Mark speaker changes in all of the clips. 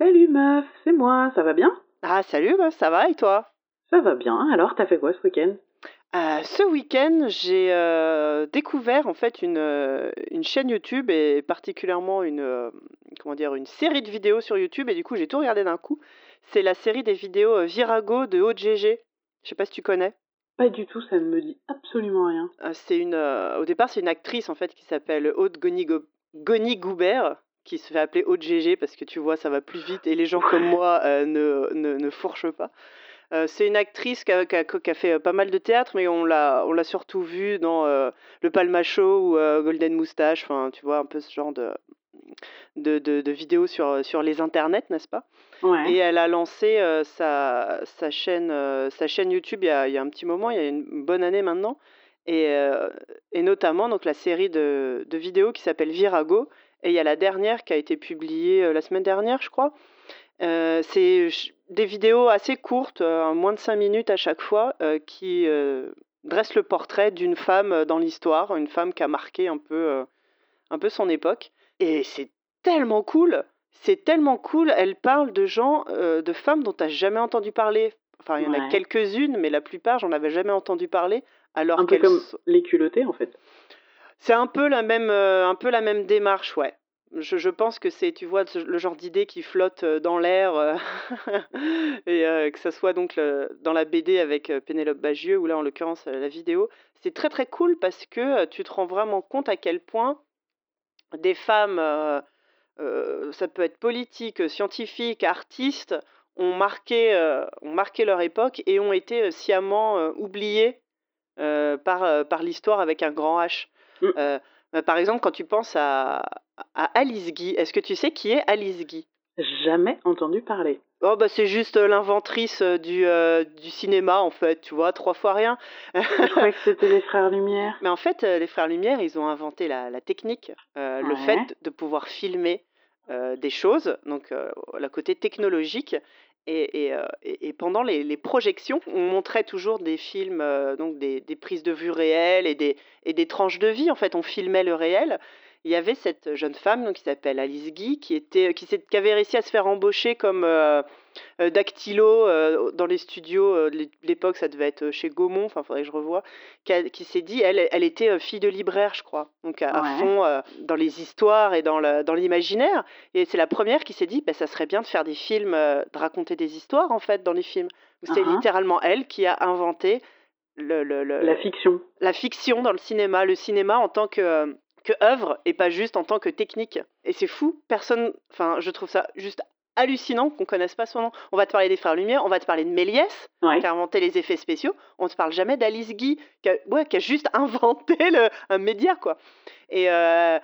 Speaker 1: Salut meuf, c'est moi, ça va bien?
Speaker 2: Ah, salut, meuf, ça va et toi?
Speaker 1: Ça va bien, alors t'as fait quoi ce week-end?
Speaker 2: Euh, Ce week-end, j'ai euh, découvert en fait une, euh, une chaîne YouTube et particulièrement une, comment dire, une série de vidéos sur YouTube et du coup j'ai tout regardé d'un coup. C'est la série des vidéos Virago de OGG. Je sais pas si tu connais.
Speaker 1: Pas du tout, ça ne me dit absolument rien.
Speaker 2: C'est une, au départ, c'est une actrice en fait qui s'appelle Aude Goni-Go- Goni-Goubert, qui se fait appeler Aude GG parce que tu vois, ça va plus vite et les gens comme moi euh, ne, ne, ne fourchent pas. Euh, c'est une actrice qui a, qui a- qui a fait euh, pas mal de théâtre, mais on l'a, on l'a surtout vue dans euh, Le Palma Show ou Golden Moustache, enfin, tu vois, un peu ce genre de, de, de, de vidéos sur, sur les internets, n'est-ce pas?
Speaker 1: Ouais.
Speaker 2: et elle a lancé sa, sa, chaîne, sa chaîne YouTube il y, a, il y a un petit moment, il y a une bonne année maintenant. Et, euh, et notamment donc, la série de, de vidéos qui s'appelle Virago. Et il y a la dernière qui a été publiée euh, la semaine dernière, je crois. Euh, c'est des vidéos assez courtes, euh, moins de 5 minutes à chaque fois, euh, qui dressent le portrait d'une femme dans l'histoire, une femme qui a marqué un peu, un peu son époque. Et c'est tellement cool, c'est tellement cool. Elle parle de gens, de femmes dont tu n'as jamais entendu parler. Enfin, il y en a quelques-unes, mais la plupart, j'en avais jamais entendu parler. Alors
Speaker 1: Un peu comme les culottés en fait.
Speaker 2: C'est un peu la même, euh, un peu la même démarche, ouais. Je, pense que c'est, tu vois, le genre d'idée qui flotte euh, dans l'air, euh, et que ça soit donc dans la BD avec Pénélope Bagieux, ou là en l'occurrence la vidéo. C'est très très cool parce que tu te rends vraiment compte à quel point des femmes, ça peut être politique, scientifique, artistes, ont marqué, ont marqué leur époque et ont été sciemment oubliées par l'histoire avec un grand H.
Speaker 1: Mm.
Speaker 2: Euh, euh, par exemple, quand tu penses à, à Alice Guy, est-ce que tu sais qui est Alice Guy?
Speaker 1: Jamais entendu parler.
Speaker 2: Oh bah c'est juste euh, l'inventrice du, euh, du cinéma en fait, tu vois, trois fois rien.
Speaker 1: Je croyais que c'était les frères Lumière.
Speaker 2: Mais en fait, les frères Lumière, ils ont inventé la, la technique, euh, le fait de pouvoir filmer euh, des choses, donc euh, le côté technologique. Euh, et- pendant les, projections, on montrait toujours des films, euh, donc des, prises de vue réelles et des, et des tranches de vie. En fait, on filmait le réel. Il y avait cette jeune femme donc, qui s'appelle Alice Guy, qui, était, qui, qui avait réussi à se faire embaucher comme euh, dactylo euh, dans les studios. euh, l'é- l'époque, ça devait être chez Gaumont, enfin, faudrait que je revoie qui, s'est dit, elle, elle était euh, fille de libraire, je crois, donc à, fond euh, dans les histoires et dans le- dans l'imaginaire. Et c'est la première qui s'est dit, bah, ça serait bien de faire des films, euh, de raconter des histoires en fait dans les films. C'est
Speaker 1: Uh-huh.
Speaker 2: littéralement elle qui a inventé le, le- le-
Speaker 1: La fiction.
Speaker 2: la fiction dans le cinéma, le cinéma en tant que, euh, que œuvre et pas juste en tant que technique. Et c'est fou, personne, enfin, je trouve ça juste hallucinant qu'on connaisse pas son nom. On va te parler des Frères Lumière, on va te parler de Méliès,
Speaker 1: Ouais.
Speaker 2: qui a inventé les effets spéciaux. On ne te parle jamais d'Alice Guy, qui a, ouais, qui a juste inventé le, un média, quoi. Et euh,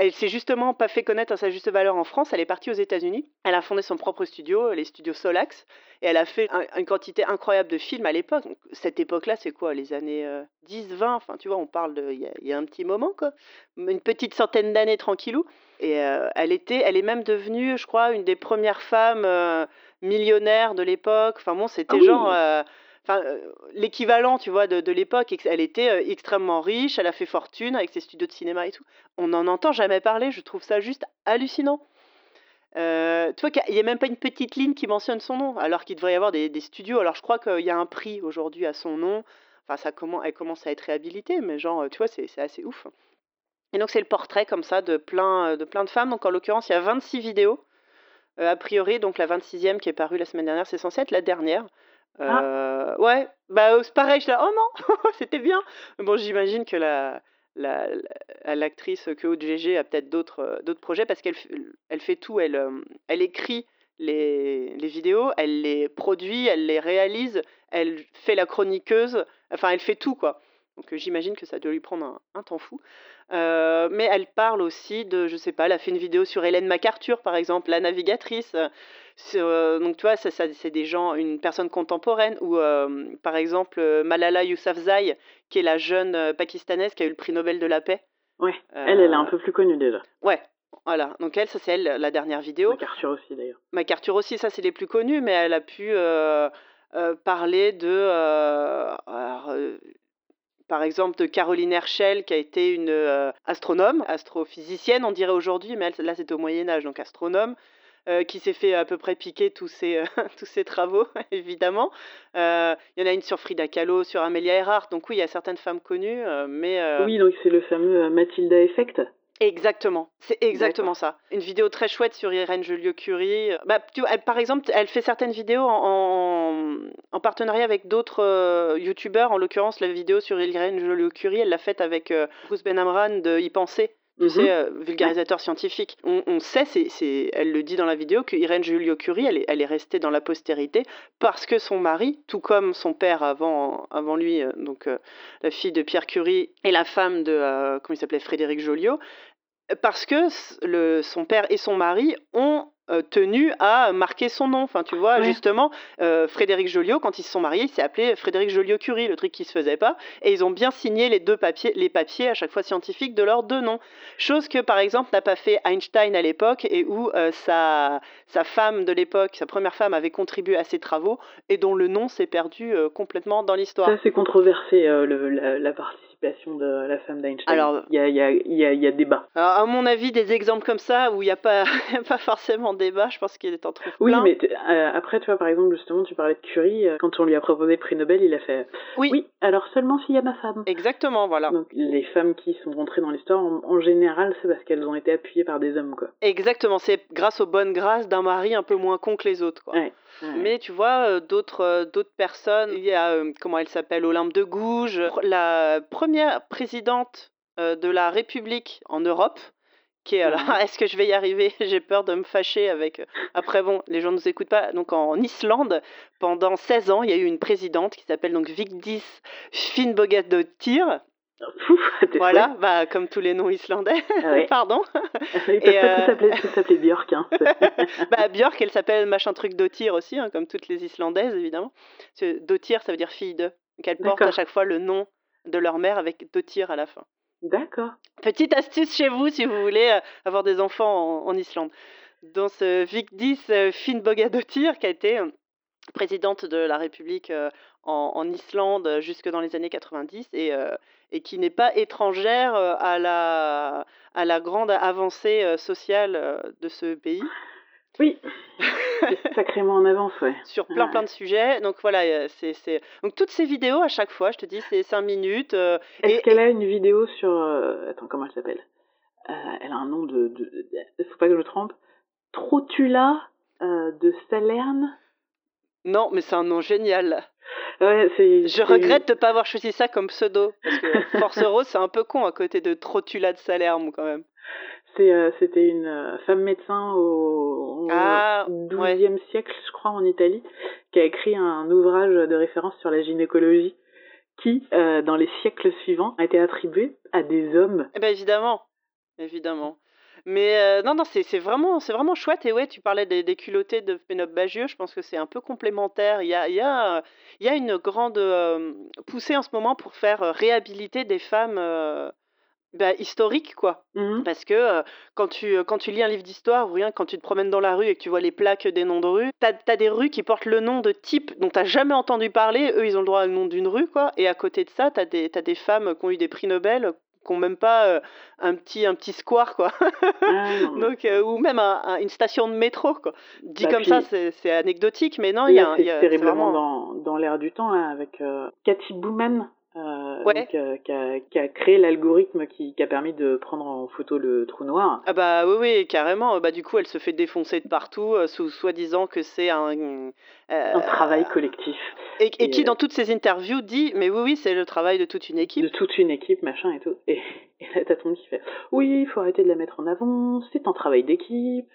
Speaker 2: elle s'est justement pas fait connaître à sa juste valeur en France. Elle est partie aux États-Unis. Elle a fondé son propre studio, les studios Solax, et elle a fait un- une quantité incroyable de films à l'époque. Cette époque-là, c'est quoi Les années euh, 10, 20 Enfin, tu vois, on parle de. Il y, a- il y a un petit moment, quoi. Une petite centaine d'années tranquillou. Et euh, elle, était, elle est même devenue, je crois, une des premières femmes euh, millionnaires de l'époque. Enfin, bon, c'était
Speaker 1: Ah oui.
Speaker 2: genre. Enfin, euh, l'équivalent, tu vois, de, l'époque. Elle était euh, extrêmement riche, elle a fait fortune avec ses studios de cinéma et tout. On n'en entend jamais parler, je trouve ça juste hallucinant. Euh, tu vois qu'il n'y a même pas une petite ligne qui mentionne son nom, alors qu'il devrait y avoir des, studios. Alors je crois qu'il y a un prix aujourd'hui à son nom. Enfin, ça elle commence à être réhabilitée, mais genre, tu vois, c'est assez ouf. Et donc c'est le portrait comme ça de plein, de femmes. Donc en l'occurrence, il y a 26 vidéos. A priori, donc la 26e qui est parue la semaine dernière, c'est censé être la dernière.
Speaker 1: Ah.
Speaker 2: Euh, ouais, bah euh, c'est pareil, je suis là, oh non, c'était bien. Bon, j'imagine que la la- l'actrice que OGG a peut-être d'autres euh, d'autres projets parce qu'elle elle fait tout. Elle, elle écrit les, les vidéos, elle les produit, elle les réalise, elle fait la chroniqueuse, enfin elle fait tout quoi. Donc j'imagine que ça doit lui prendre un temps fou. Euh, mais elle parle aussi de, je sais pas, elle a fait une vidéo sur Hélène MacArthur par exemple, la navigatrice. Euh, donc tu vois, ça, ça- c'est des gens, une personne contemporaine ou euh, par exemple Malala Yousafzai, qui est la jeune pakistanaise qui a eu le prix Nobel de la paix.
Speaker 1: Ouais. Elle, elle est un peu plus connue déjà.
Speaker 2: Ouais, voilà. Donc elle, ça c'est elle, la dernière vidéo.
Speaker 1: MacArthur aussi d'ailleurs.
Speaker 2: MacArthur aussi, ça c'est les plus connus, mais elle a pu euh, euh, parler de, euh, alors, par exemple, de Caroline Herschel, qui a été une euh, astronome, astrophysicienne, on dirait aujourd'hui, mais elle, là c'était au Moyen Âge, donc astronome. euh, qui s'est fait à peu près piquer tous ses, euh, tous ses travaux, évidemment. Il y en a une sur Frida Kahlo, sur Amelia Earhart. Donc oui, il y a certaines femmes connues, mais...
Speaker 1: Oui, donc c'est le fameux Matilda Effect.
Speaker 2: Exactement, c'est exactement ça. Une vidéo très chouette sur Irène Joliot-Curie. Bah, tu vois, elle- par exemple, elle fait certaines vidéos en, en, en partenariat avec d'autres euh, youtubeurs. En l'occurrence, la vidéo sur Irène Joliot-Curie, elle l'a faite avec euh, Bruce Benamran de Y Penser. Tu
Speaker 1: Mhm.
Speaker 2: sais, euh, vulgarisateur scientifique. On, on sait, c'est, elle le dit dans la vidéo, que Irène Joliot-Curie, elle est, elle est restée dans la postérité parce que son mari, tout comme son père avant, avant lui, euh, donc euh, la fille de Pierre Curie et la femme de, comment il s'appelait, Frédéric Joliot, parce que le, son père et son mari ont euh, tenu à marquer son nom. Enfin, tu vois,
Speaker 1: Ouais.
Speaker 2: justement, euh, Frédéric Joliot, quand ils se sont mariés, il s'est appelé Frédéric Joliot-Curie, le truc qui se faisait pas. Et ils ont bien signé les deux papiers, les papiers à chaque fois scientifiques de leurs deux noms. Chose que, par exemple, n'a pas fait Einstein à l'époque et où euh, sa, sa femme de l'époque, sa première femme, avait contribué à ses travaux et dont le nom s'est perdu euh, complètement dans l'histoire.
Speaker 1: Ça, c'est controversé, le- la, la de la femme d'Einstein.
Speaker 2: Alors-
Speaker 1: il y a, y, a, y, a, y a débat.
Speaker 2: Alors, à mon avis, des exemples comme ça où il n'y a pas, pas forcément débat, je pense qu'il est en trouve
Speaker 1: Oui,
Speaker 2: plein.
Speaker 1: mais euh, après, tu vois, par exemple, justement, tu parlais de Curie. euh, quand on lui a proposé le prix Nobel, il a fait
Speaker 2: Oui.
Speaker 1: Oui, alors seulement s'il y a ma femme.
Speaker 2: Exactement, voilà.
Speaker 1: Donc, les femmes qui sont rentrées dans l'histoire, en, en général, c'est parce qu'elles ont été appuyées par des hommes, quoi.
Speaker 2: Exactement, c'est grâce aux bonnes grâces d'un mari un peu moins con que les autres. Quoi.
Speaker 1: Ouais.
Speaker 2: Mais tu vois, euh, d'autres euh, d'autres personnes, il y a, euh, comment elle s'appelle, Olympe de Gouges, la première présidente de la République en Europe, qui est, alors, est-ce que je vais y arriver? J'ai peur de me fâcher avec... Après, bon, les gens ne nous écoutent pas. Donc, en Islande, pendant 16 ans, il y a eu une présidente qui s'appelle donc Vigdis Finnbogadottir. Voilà, bah, comme tous les noms islandais.
Speaker 1: Ah ouais.
Speaker 2: Pardon. Et,
Speaker 1: pas
Speaker 2: euh,
Speaker 1: Björk, hein.
Speaker 2: bah, Björk, elle s'appelle machin truc Dottir aussi, hein, comme toutes les Islandaises, évidemment. Parce Dottir, ça veut dire fille de. Donc elles portent à chaque fois le nom de leur mère avec Dottir à la fin.
Speaker 1: D'accord.
Speaker 2: Petite astuce chez vous si vous voulez euh, avoir des enfants en, en Islande. Dans ce Vigdis euh, Finnbogadottir, qui a été euh, présidente de la République en, en Islande jusque dans les années 90 et, et qui n'est pas étrangère à la, à la grande avancée sociale de ce pays.
Speaker 1: Oui. Sacrément en avance, ouais.
Speaker 2: sur plein
Speaker 1: Ouais.
Speaker 2: plein de sujets. Donc voilà, c'est donc toutes ces vidéos à chaque fois, je te dis, c'est 5 minutes. euh,
Speaker 1: Est-ce
Speaker 2: et-
Speaker 1: qu'elle a une vidéo sur. euh, Attends, comment elle s'appelle? Euh, Elle a un nom de. de... Faut pas que je me trompe. Trotula de Salerne.
Speaker 2: Non, mais c'est un nom génial.
Speaker 1: Ouais.
Speaker 2: Je regrette de pas avoir choisi ça comme pseudo parce que Force Rose c'est un peu con à côté de Trotula de Salerme quand même.
Speaker 1: euh, C'était une euh, femme médecin au, au
Speaker 2: Ah,
Speaker 1: 12e siècle, je crois, en Italie, qui a écrit un ouvrage de référence sur la gynécologie qui, euh, dans les siècles suivants, a été attribué à des hommes.
Speaker 2: Eh ben évidemment, évidemment. Mais euh, non, non, c'est c'est vraiment, c'est vraiment chouette. Et ouais, tu parlais des, des culottés de Pénope Bagieux. Je pense que c'est un peu complémentaire. Il y a, il y a, euh, il y a une grande euh, poussée en ce moment pour faire réhabiliter des femmes euh, bah, historiques, quoi.
Speaker 1: Mhm.
Speaker 2: Parce que quand, tu, quand tu lis un livre d'histoire ou rien, quand tu te promènes dans la rue et que tu vois les plaques des noms de rues, t'as as des rues qui portent le nom de types dont t'as jamais entendu parler. Eux, ils ont le droit au nom d'une rue, quoi. Et à côté de ça, t'as des, t'as des femmes qui ont eu des prix Nobel qui ont même pas euh, un, petit, un petit square, quoi.
Speaker 1: Ah,
Speaker 2: Donc, euh, ou même un- un- une station de métro, quoi. Dit
Speaker 1: Bah,
Speaker 2: comme
Speaker 1: puis-
Speaker 2: ça, c'est anecdotique, mais non, il y a,
Speaker 1: c'est terriblement
Speaker 2: vraiment...
Speaker 1: dans, dans l'air du temps, là, avec euh, Cathy Bouman, euh,
Speaker 2: Ouais.
Speaker 1: qui, a, créé l'algorithme qui, qui a permis de prendre en photo le trou noir.
Speaker 2: Ah bah oui, oui, carrément. Bah, du coup, elle se fait défoncer de partout, euh, sous soi-disant que c'est un... euh,
Speaker 1: Un travail collectif
Speaker 2: Et, et
Speaker 1: Et,
Speaker 2: qui,
Speaker 1: euh,
Speaker 2: dans toutes ses interviews, dit Mais oui, oui, c'est le travail de toute une équipe.
Speaker 1: de toute une équipe, machin et tout. Et, et là, t'as ton qui fait Oui, il faut arrêter de la mettre en avant, c'est un travail d'équipe.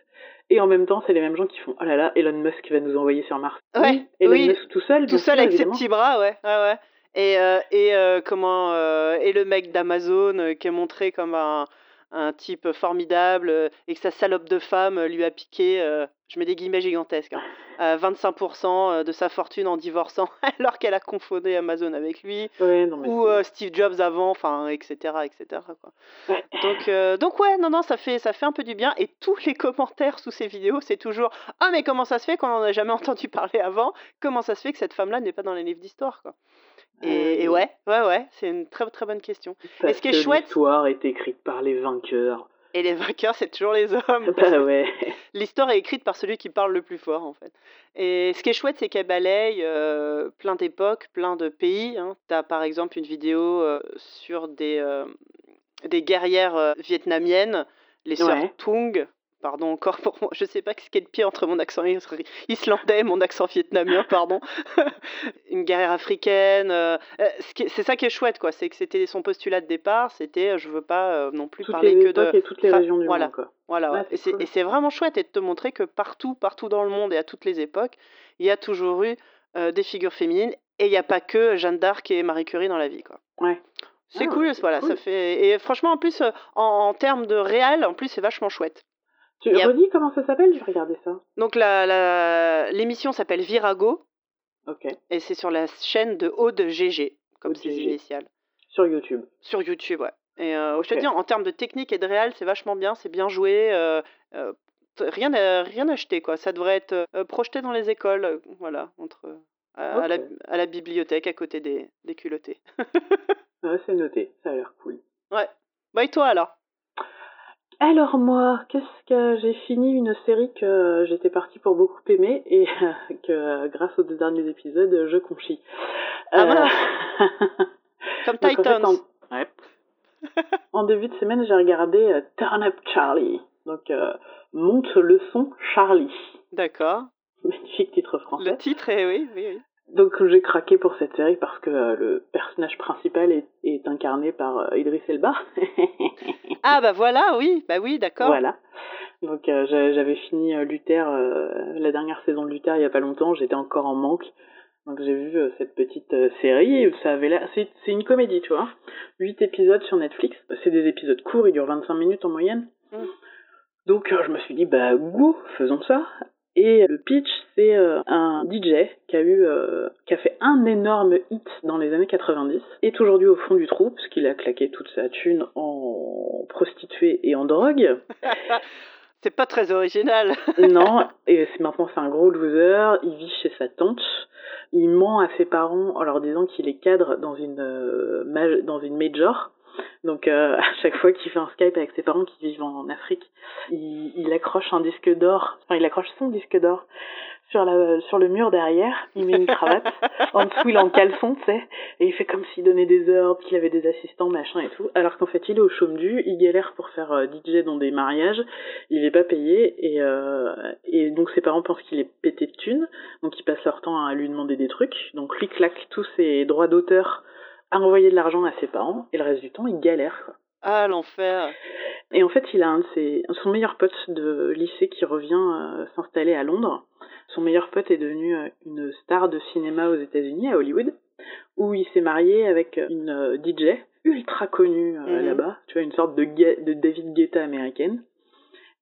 Speaker 1: Et en même temps, c'est les mêmes gens qui font Oh là là, Elon Musk va nous envoyer sur Mars.
Speaker 2: Ouais,
Speaker 1: Oui, Elon
Speaker 2: oui.
Speaker 1: Musk tout seul,
Speaker 2: Tout seul avec ses petits bras, ouais. ouais, ouais. Et, euh, et euh, comment euh, et le mec d'Amazon qui est montré comme un, un type formidable et que sa salope de femme lui a piqué, euh, je mets des guillemets gigantesques, hein, euh, 25% de sa fortune en divorçant alors qu'elle a confondé Amazon avec lui,
Speaker 1: Ouais, non, mais
Speaker 2: ou euh, Steve Jobs avant, enfin, etc., etc. Quoi.
Speaker 1: Ouais.
Speaker 2: Donc, euh, donc ouais, non, non, ça fait, ça fait un peu du bien. Et tous les commentaires sous ces vidéos, c'est toujours Ah, mais comment ça se fait qu'on n'en a jamais entendu parler avant? Comment ça se fait que cette femme-là n'est pas dans les livres d'histoire quoi? Et, et
Speaker 1: Euh,
Speaker 2: ouais, ouais, ouais, c'est une très très bonne question.
Speaker 1: parce
Speaker 2: ce qui est
Speaker 1: que
Speaker 2: chouette-
Speaker 1: L'histoire est écrite par les vainqueurs.
Speaker 2: et les vainqueurs, c'est toujours les hommes.
Speaker 1: Bah ouais.
Speaker 2: L'histoire est écrite par celui qui parle le plus fort, en fait. Et ce qui est chouette, c'est qu'elle balaye euh, plein d'époques, plein de pays. Hein. Tu as par exemple une vidéo euh, sur des, euh, des guerrières vietnamiennes, les sœurs
Speaker 1: Ouais.
Speaker 2: Tung. Pardon encore pour moi, je sais pas ce qui est de pire entre mon accent is- islandais et mon accent vietnamien, pardon. une guerrière africaine. euh, euh, c'est ça qui est chouette, quoi. C'est que c'était son postulat de départ, c'était euh, je veux pas euh, non plus
Speaker 1: Toutes
Speaker 2: parler que de.
Speaker 1: et toutes les régions du
Speaker 2: voilà.
Speaker 1: monde, quoi.
Speaker 2: Voilà,
Speaker 1: Ouais,
Speaker 2: et c'est
Speaker 1: cool.
Speaker 2: vraiment chouette et de te montrer que partout, partout dans le monde et à toutes les époques, il y a toujours eu euh, des figures féminines et il n'y a pas que Jeanne d'Arc et Marie Curie dans la vie, quoi.
Speaker 1: Ouais.
Speaker 2: C'est
Speaker 1: Ah,
Speaker 2: cool, voilà,
Speaker 1: cool.
Speaker 2: ça fait et franchement en plus en, en termes de réel, en plus c'est vachement chouette.
Speaker 1: Tu
Speaker 2: a-
Speaker 1: redis comment ça s'appelle Je vais regarder ça.
Speaker 2: Donc la la- l'émission s'appelle Virago
Speaker 1: Ok.
Speaker 2: et c'est sur la chaîne de Aude GG comme
Speaker 1: Aude
Speaker 2: ses
Speaker 1: GG.
Speaker 2: initiales
Speaker 1: Sur YouTube.
Speaker 2: sur YouTube, ouais. Et euh, je te dis en termes de technique et de réel, c'est vachement bien, c'est bien joué. euh, euh, rien à, rien acheté quoi. Ça devrait être projeté dans les écoles, voilà, entre la, à la bibliothèque à côté des, des culottés.
Speaker 1: Ouais, c'est noté. Ça a l'air cool.
Speaker 2: ouais. Bah et toi alors?
Speaker 1: Alors moi, qu'est-ce que j'ai fini une série que j'étais partie pour beaucoup aimer et que grâce aux deux derniers épisodes, je conchis.
Speaker 2: Ah
Speaker 1: Euh,
Speaker 2: Comme
Speaker 1: donc, en fait,
Speaker 2: Titans.
Speaker 1: en... ouais. En début de semaine, j'ai regardé euh, Turn Up Charlie. Donc euh, monte le son Charlie.
Speaker 2: D'accord.
Speaker 1: Magnifique titre français.
Speaker 2: Le titre est oui, oui, oui.
Speaker 1: Donc j'ai craqué pour cette série parce que euh, le personnage principal est, est incarné par euh, Idris Elba.
Speaker 2: Ah bah voilà, oui, bah oui, d'accord.
Speaker 1: Voilà. Donc euh, j'a- j'avais fini euh, Luther, la dernière saison de Luther il y a pas longtemps, j'étais encore en manque. Donc j'ai vu cette petite série, et ça avait l'air... C'est une comédie, tu vois. 8 épisodes sur Netflix, c'est des épisodes courts, ils durent 25 minutes en moyenne.
Speaker 2: Mm.
Speaker 1: Donc je me suis dit, bah go, faisons ça. Et le pitch, c'est euh, un DJ qui a eu, euh, qui a fait un énorme hit dans les années 90, est aujourd'hui au fond du trou, parce qu'il a claqué toute sa thune en prostituée et en drogue.
Speaker 2: C'est pas très original.
Speaker 1: non, et maintenant c'est un gros loser, il vit chez sa tante, il ment à ses parents en leur disant qu'il est cadre dans une, euh, dans une major. Donc euh, à chaque fois qu'il fait un Skype avec ses parents qui vivent en Afrique, il, il accroche un disque d'or, enfin il accroche son disque d'or sur la sur le mur derrière, il met une cravate, en dessous il est en caleçon, tu sais, et il fait comme s'il donnait des ordres, qu'il avait des assistants, machin et tout, alors qu'en fait il est au chaume du, il galère pour faire euh, DJ dans des mariages, il est pas payé et euh, et donc ses parents pensent qu'il est pété de thunes, donc ils passent leur temps à lui demander des trucs, donc lui claque tous ses droits d'auteur à envoyer de l'argent à ses parents et le reste du temps il galère quoi.
Speaker 2: Ah l'enfer.
Speaker 1: Et en fait, il a un de ses, son meilleur pote de lycée qui revient euh, s'installer à Londres. Son meilleur pote est devenu euh, une star de cinéma aux États-Unis, à Hollywood, où il s'est marié avec une euh, DJ ultra connue
Speaker 2: Mhm.
Speaker 1: là-bas, tu vois, une sorte de, David Guetta américaine.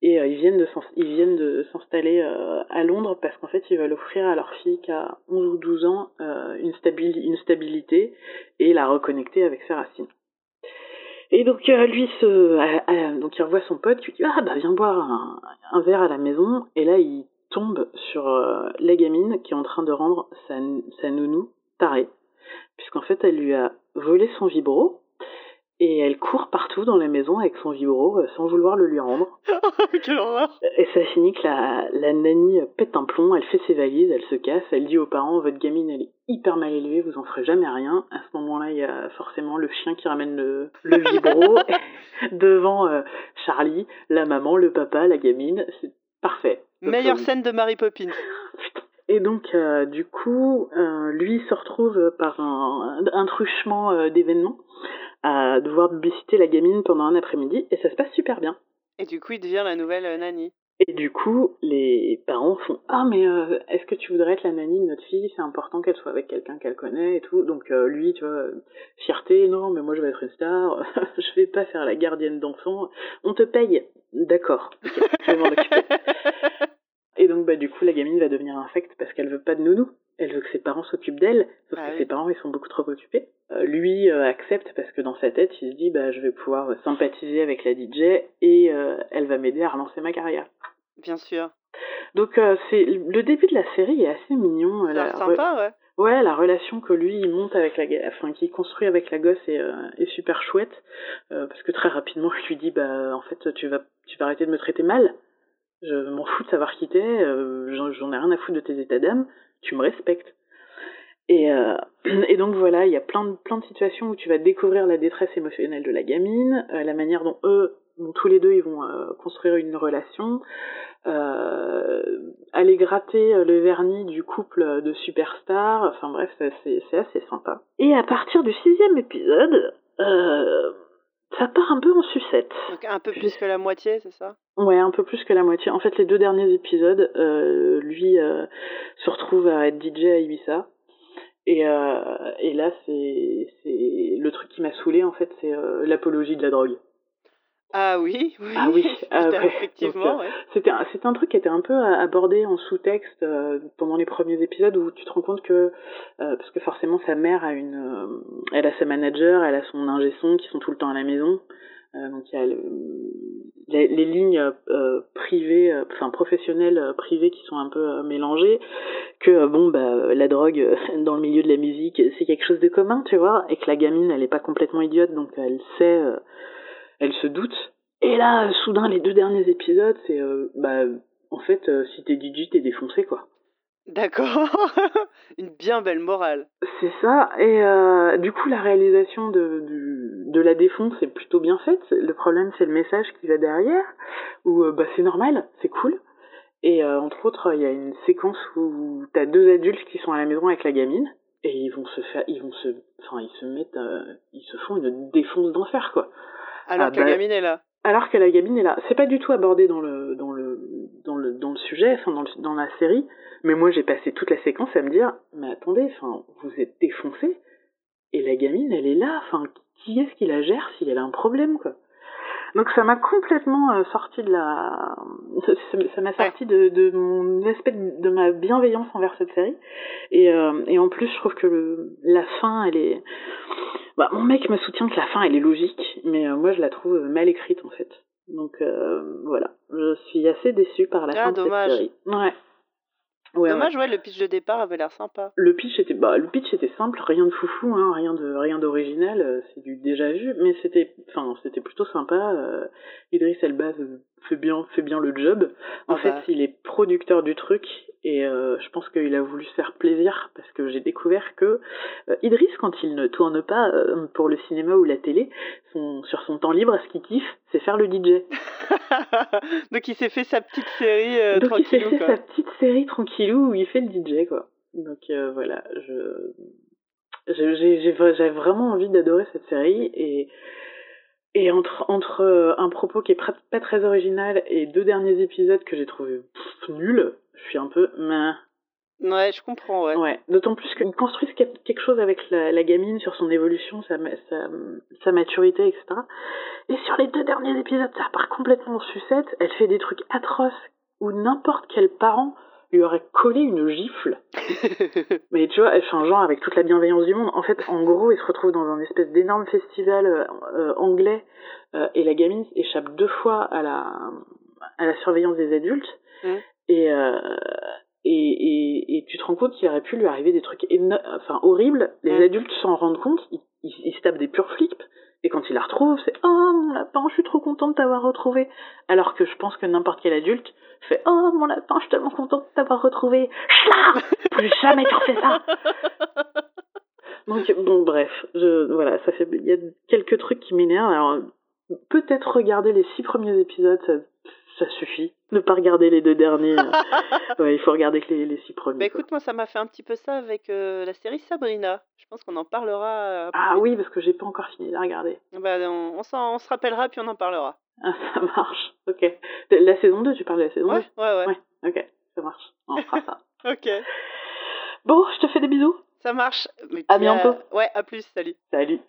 Speaker 1: Et ils viennent de ils viennent de s'installer à Londres parce qu'en fait ils veulent offrir à leur fille qui a 11 ou 12 ans une, stabil- une stabilité et la reconnecter avec ses racines. Et donc euh, lui se, euh, euh, donc il revoit son pote qui lui dit ah bah viens boire un, verre à la maison et là il tombe sur la gamine qui est en train de rendre sa nounou tarée puisqu'en fait elle lui a volé son vibro et elle court partout dans la maison avec son vibro euh, sans vouloir le lui rendre
Speaker 2: Quelle horreur.
Speaker 1: et ça finit que la, la nanny pète un plomb, elle fait ses valises, elle se casse, elle dit aux parents votre gamine elle est hyper mal élevée, vous en ferez jamais rien. À ce moment-là, il y a forcément le chien qui ramène le, le vibro devant euh, Charlie, la maman, le papa, la gamine, c'est parfait.
Speaker 2: Meilleure scène de Mary Poppins.
Speaker 1: et donc, euh, du coup, lui se retrouve par un, un truchement d'événements à devoir publiciter la gamine pendant un après-midi, et ça se passe super bien.
Speaker 2: Et du coup, il devient la nouvelle euh, nanny.
Speaker 1: Et du coup, les parents font Ah, mais euh, est-ce que tu voudrais être la nanny de notre fille? C'est important qu'elle soit avec quelqu'un qu'elle connaît et tout. Donc, euh, lui, tu vois, fierté, non, mais moi je vais être une star, je vais pas faire la gardienne d'enfants. On te paye D'accord, ok, je vais m'en occuper. Et donc, bah, du coup, la gamine va devenir infecte parce qu'elle veut pas de nounou. Elle veut que ses parents s'occupent d'elle, sauf
Speaker 2: Ah
Speaker 1: que
Speaker 2: oui.
Speaker 1: ses parents, ils sont beaucoup trop occupés. Euh, lui euh, accepte parce que dans sa tête, il se dit, bah, je vais pouvoir euh, sympathiser avec la DJ et euh, elle va m'aider à relancer ma carrière.
Speaker 2: Bien sûr.
Speaker 1: Donc c'est le début de la série est assez mignon.
Speaker 2: Ça
Speaker 1: la
Speaker 2: sympa, ouais.
Speaker 1: Ouais, la relation que lui il monte avec la, enfin qu'il construit avec la gosse est, euh, est super chouette euh, parce que très rapidement je lui dis bah en fait tu vas tu vas arrêter de me traiter mal. Je m'en fous de savoir qui t'es, euh, j'en ai rien à foutre de tes états d'âme, tu me respectes. Et, euh, et donc voilà, il y a plein de, plein de situations où tu vas découvrir la détresse émotionnelle de la gamine, euh, la manière dont eux, dont tous les deux, ils vont euh, construire une relation, euh, aller gratter euh, le vernis du couple de superstars, enfin bref, c'est assez, sympa. Et à partir du sixième épisode, euh, ça part un peu en sucette.
Speaker 2: Donc un peu plus que la moitié, c'est ça?
Speaker 1: Ouais, un peu plus que la moitié. En fait, les deux derniers épisodes, euh, lui euh, se retrouve à être DJ à Ibiza. Et, euh, et là, c'est le truc qui m'a saoulé en fait, c'est l'apologie de la drogue.
Speaker 2: Ah oui, oui.
Speaker 1: Ah oui, ah ouais.
Speaker 2: effectivement,
Speaker 1: euh,
Speaker 2: ouais.
Speaker 1: C'était un, truc qui était un peu euh, abordé en sous-texte euh, pendant les premiers épisodes où tu te rends compte que euh, parce que forcément sa mère a une, elle a sa manager, elle a son ingé son qui sont tout le temps à la maison. Donc il y a le- les, les lignes privées, enfin professionnelles privées qui sont un peu mélangées. Que bon bah la drogue dans le milieu de la musique c'est quelque chose de commun, tu vois, et que la gamine elle est pas complètement idiote donc elle sait, elle se doute. Et là, euh, soudain, les deux derniers épisodes, c'est euh, bah en fait euh, si t'es DJ t'es défoncé quoi.
Speaker 2: D'accord. Une bien belle morale.
Speaker 1: C'est ça, et euh, du coup la réalisation de, de la défonce est plutôt bien faite. Le problème c'est le message qui va derrière, où euh, bah, c'est normal, c'est cool. Et euh, entre autres, il y a une séquence où t'as deux adultes qui sont à la maison avec la gamine, et ils vont se faire, ils vont se, enfin ils se mettent, ils se font une défonce d'enfer quoi.
Speaker 2: Alors
Speaker 1: Ah
Speaker 2: que la
Speaker 1: bah,
Speaker 2: gamine est là.
Speaker 1: Alors que la gamine est là. C'est pas du tout abordé dans le dans le dans le dans le sujet, enfin dans, le- dans la série. Mais moi j'ai passé toute la séquence à me dire, mais attendez, enfin vous êtes défoncé et la gamine elle est là. Enfin qui est-ce qui la gère si elle a un problème quoi? Donc ça m'a complètement euh, sorti de la, ça m'a sorti de, de mon aspect de, de ma bienveillance envers cette série. Et euh, et en plus je trouve que le, la fin elle est bah, mon mec me soutient que la fin elle est logique, mais euh, moi je la trouve mal écrite en fait. Donc euh, voilà, je suis assez déçue par la
Speaker 2: Ah,
Speaker 1: fin de
Speaker 2: dommage.
Speaker 1: cette série. Ouais. Ouais,
Speaker 2: Dommage,
Speaker 1: ouais.
Speaker 2: ouais, le pitch de départ avait l'air sympa.
Speaker 1: Le pitch était bah le pitch était simple, rien de foufou, hein, rien de rien d'original, euh, c'est du déjà vu, mais c'était enfin c'était plutôt sympa. Euh, Idriss Elba fait bien fait bien le job. En
Speaker 2: Ah
Speaker 1: fait,
Speaker 2: bah.
Speaker 1: il est producteur du truc et euh, je pense qu'il a voulu se faire plaisir parce que j'ai découvert que euh, Idriss quand il ne tourne pas euh, pour le cinéma ou la télé, son sur son temps libre, ce qu'il kiffe, c'est faire le DJ.
Speaker 2: Donc il s'est fait sa petite série euh,
Speaker 1: Donc il s'est
Speaker 2: tranquillou,
Speaker 1: fait
Speaker 2: quoi.
Speaker 1: sa petite série tranquillou où il fait le DJ quoi. Donc euh, voilà, je j'ai vraiment envie d'adorer cette série et et entre entre euh, un propos qui est pas très original et deux derniers épisodes que j'ai trouvé pff, nuls, je suis un peu mais
Speaker 2: Ouais, je comprends, ouais.
Speaker 1: ouais. D'autant plus qu'ils construisent quel- quelque chose avec la, la gamine sur son évolution, sa, sa, sa maturité, etc. Et sur les deux derniers épisodes, ça part complètement en sucette. Elle fait des trucs atroces où n'importe quel parent lui aurait collé une gifle. Mais tu vois, elle fait un genre avec toute la bienveillance du monde. En fait, en gros, il se retrouve dans un espèce d'énorme festival euh, euh, anglais euh, et la gamine échappe deux fois à la, à la surveillance des adultes.
Speaker 2: Mm.
Speaker 1: Et, euh, et, et, et tu te rends compte qu'il aurait pu lui arriver des trucs enfin, horribles. Les adultes s'en rendent compte, ils, ils, ils se tapent des purs flips. Et quand il la retrouve, c'est Oh mon lapin, je suis trop content de t'avoir retrouvé. Alors que je pense que n'importe quel adulte fait Oh mon lapin, je suis tellement content de t'avoir retrouvé. Chla Plus jamais tu refais ça Donc, bon, bref, je, voilà, ça fait, il y a quelques trucs qui m'énervent. Alors, peut-être regarder les six premiers épisodes, ça, ça suffit. Ne pas regarder les deux derniers. euh, ouais, il faut regarder que les, les six premiers.
Speaker 2: Bah écoute, moi ça m'a fait un petit peu ça avec euh, la série Sabrina. Je pense qu'on en parlera. euh,
Speaker 1: Ah oui, parce que j'ai pas encore fini de la regarder.
Speaker 2: Bah, on, on, s'en- on se rappellera puis on en parlera.
Speaker 1: Ah, ça marche. Ok. La saison 2, tu parles de la saison
Speaker 2: Ouais, ouais, ouais.
Speaker 1: 2 Ouais, ok. Ça marche. On fera ça.
Speaker 2: Ok,
Speaker 1: Bon, je te fais des bisous.
Speaker 2: ça marche. Mais
Speaker 1: À
Speaker 2: euh,
Speaker 1: bientôt.
Speaker 2: Ouais, à plus, salut.
Speaker 1: Salut.